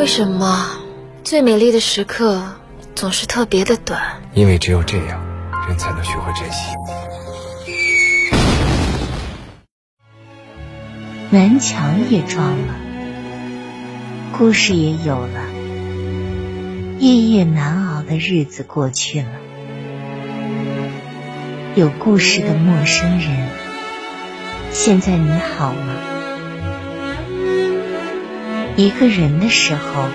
为什么最美丽的时刻总是特别的短？因为只有这样，人才能学会珍惜。南墙也撞了，故事也有了，夜夜难熬的日子过去了。有故事的陌生人，现在你好吗？一个人的时候，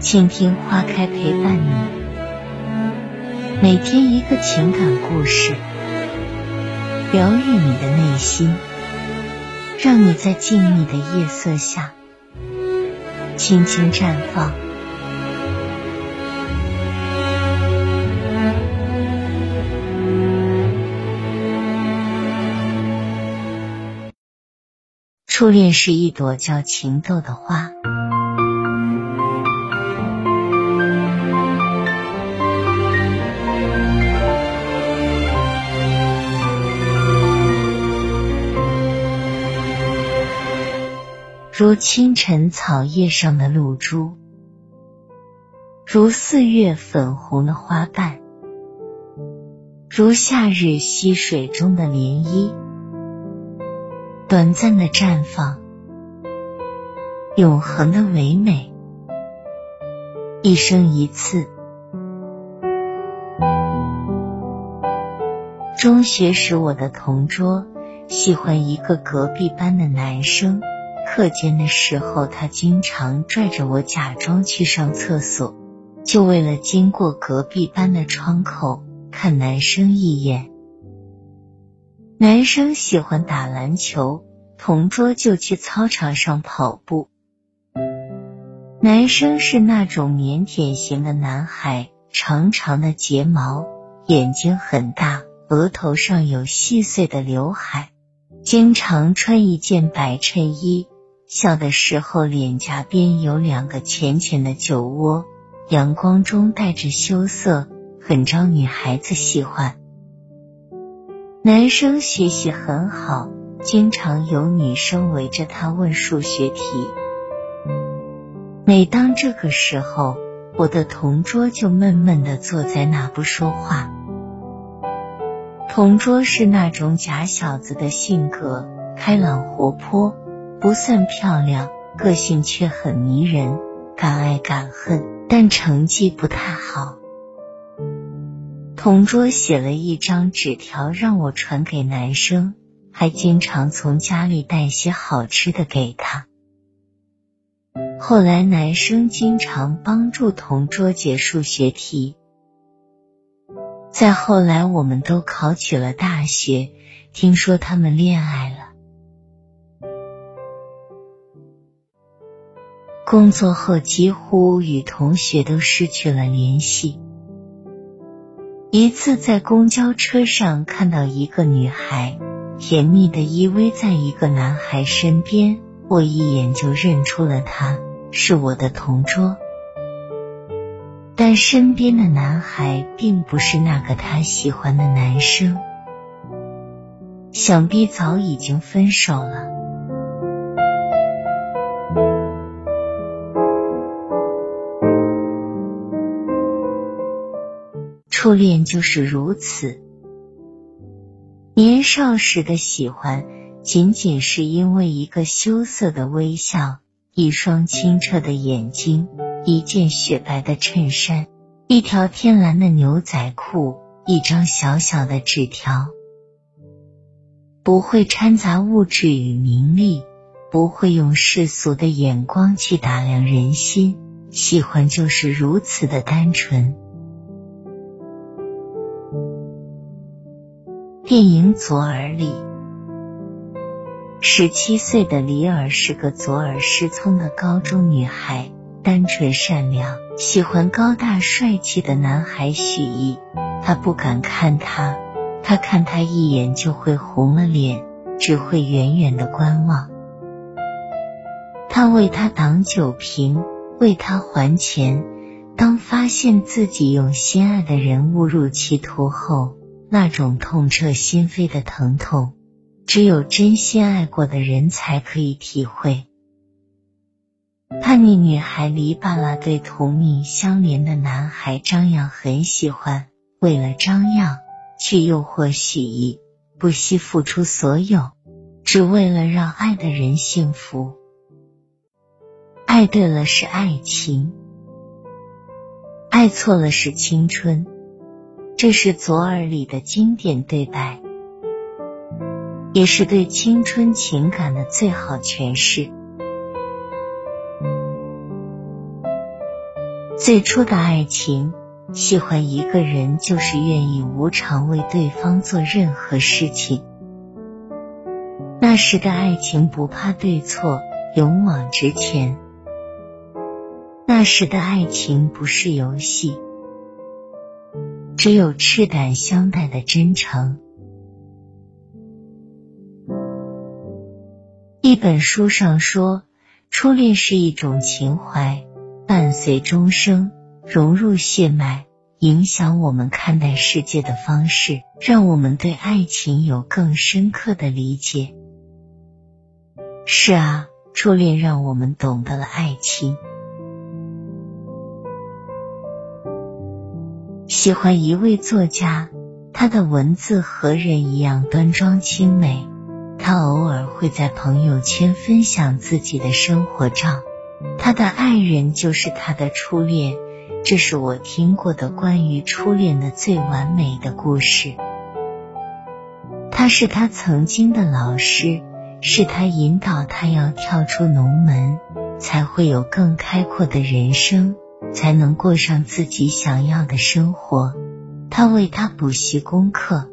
倾听花开陪伴你。每天一个情感故事，疗愈你的内心。让你在静谧的夜色下轻轻绽放。初恋是一朵叫情窦的花。如清晨草叶上的露珠，如四月粉红的花瓣，如夏日溪水中的涟漪，短暂的绽放，永恒的唯美，一生一次。中学时，我的同桌喜欢一个隔壁班的男生。课间的时候，他经常拽着我假装去上厕所，就为了经过隔壁班的窗口看男生一眼。男生喜欢打篮球，同桌就去操场上跑步。男生是那种腼腆型的男孩，长长的睫毛，眼睛很大，额头上有细碎的刘海，经常穿一件白衬衣。笑的时候，脸颊边有两个浅浅的酒窝，阳光中带着羞涩，很招女孩子喜欢。男生学习很好，经常有女生围着他问数学题。每当这个时候，我的同桌就闷闷的坐在那不说话。同桌是那种假小子的性格，开朗活泼。不算漂亮，个性却很迷人，敢爱敢恨，但成绩不太好。同桌写了一张纸条让我传给男生，还经常从家里带些好吃的给他。后来男生经常帮助同桌解数学题。再后来，我们都考取了大学，听说他们恋爱了。工作后，几乎与同学都失去了联系。一次在公交车上看到一个女孩甜蜜的依偎在一个男孩身边，我一眼就认出了他是我的同桌，但身边的男孩并不是那个他喜欢的男生，想必早已经分手了。初恋就是如此，年少时的喜欢，仅仅是因为一个羞涩的微笑，一双清澈的眼睛，一件雪白的衬衫，一条天蓝的牛仔裤，一张小小的纸条，不会掺杂物质与名利，不会用世俗的眼光去打量人心，喜欢就是如此的单纯。电影《左耳》里，十七岁的李尔是个左耳失聪的高中女孩，单纯善良，喜欢高大帅气的男孩许毅。他不敢看他，他看他一眼就会红了脸，只会远远的观望。他为他挡酒瓶，为他还钱。当发现自己用心爱的人误入歧途后。那种痛彻心扉的疼痛，只有真心爱过的人才可以体会。叛逆女孩黎巴拉对同命相连的男孩张漾很喜欢，为了张漾去诱惑许意，不惜付出所有，只为了让爱的人幸福。爱对了是爱情，爱错了是青春。这是左耳里的经典对白，也是对青春情感的最好诠释。最初的爱情，喜欢一个人就是愿意无偿为对方做任何事情。那时的爱情不怕对错，勇往直前。那时的爱情不是游戏，只有赤胆相待的真诚。一本书上说，初恋是一种情怀。伴随终生，融入血脉，影响我们看待世界的方式，让我们对爱情有更深刻的理解。是啊，初恋让我们懂得了爱情。喜欢一位作家，他的文字和人一样端庄清美。他偶尔会在朋友圈分享自己的生活照。他的爱人就是他的初恋，这是我听过的关于初恋的最完美的故事。他是他曾经的老师，是他引导他要跳出农门，才会有更开阔的人生，才能过上自己想要的生活。他为他补习功课。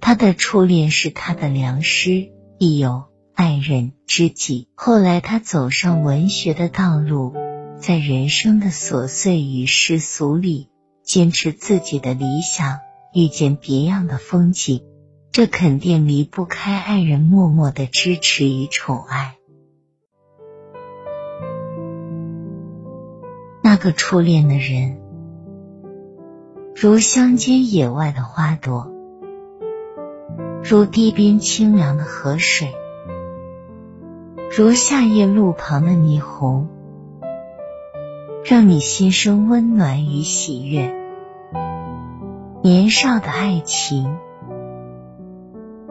他的初恋是他的良师益友。爱人知己。后来，他走上文学的道路，在人生的琐碎与世俗里，坚持自己的理想，遇见别样的风景。这肯定离不开爱人默默的支持与宠爱。那个初恋的人，如乡间野外的花朵，如堤边清凉的河水。如夏夜路旁的霓虹，让你心生温暖与喜悦。年少的爱情，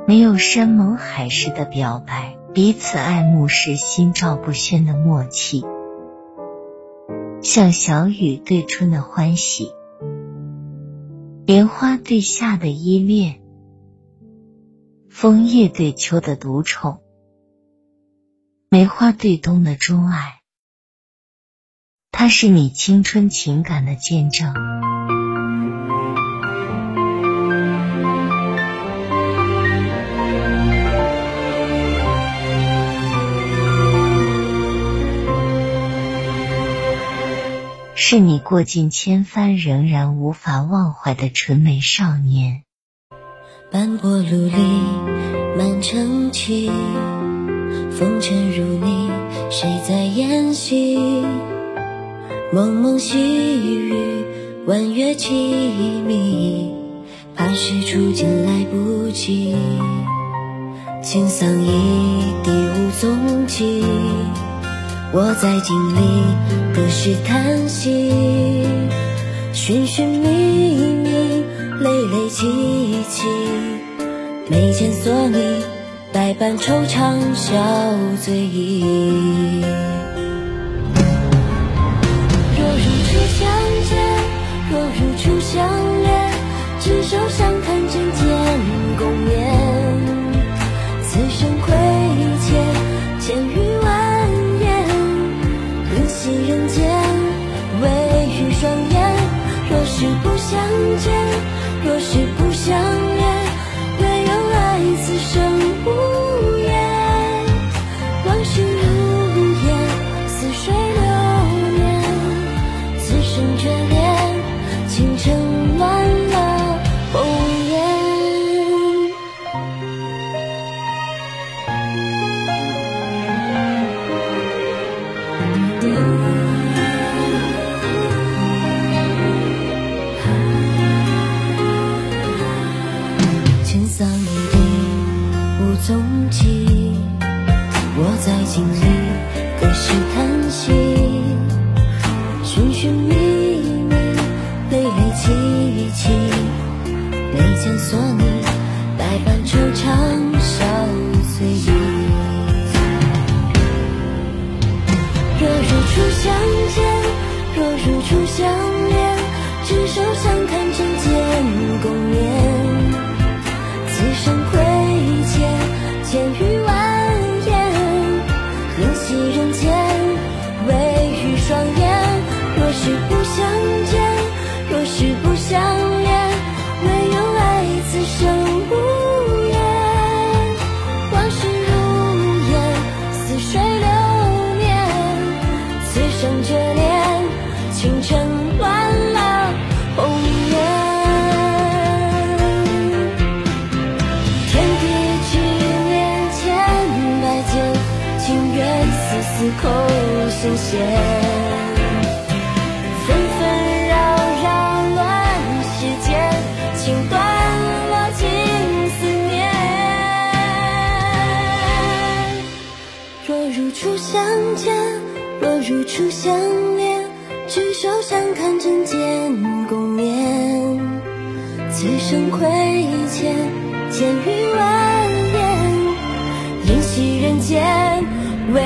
没有山盟海誓的表白，彼此爱慕时心照不宣的默契，像小雨对春的欢喜，莲花对夏的依恋，枫叶对秋的独宠。梅花对冬的钟爱，它是你青春情感的见证，是你过尽千帆仍然无法忘怀的纯美少年。斑驳路里满城起。风尘如你，谁在演戏？蒙蒙细雨，弯月凄迷，怕是初见来不及。青桑一地无踪迹，我在经历隔世叹息，寻寻觅觅，泪泪戚戚，眉间锁你。百般惆怅，笑醉意。若如初相见，若如初相恋，执手相看，针尖共无踪迹。我在经历的是叹息，寻寻觅觅，累累凄凄，眉间锁你，百般惆怅消碎意。若如初相见，若如初相恋，执手相看。如初相恋执手相看真假共勉。此生亏欠千语万言演习人间为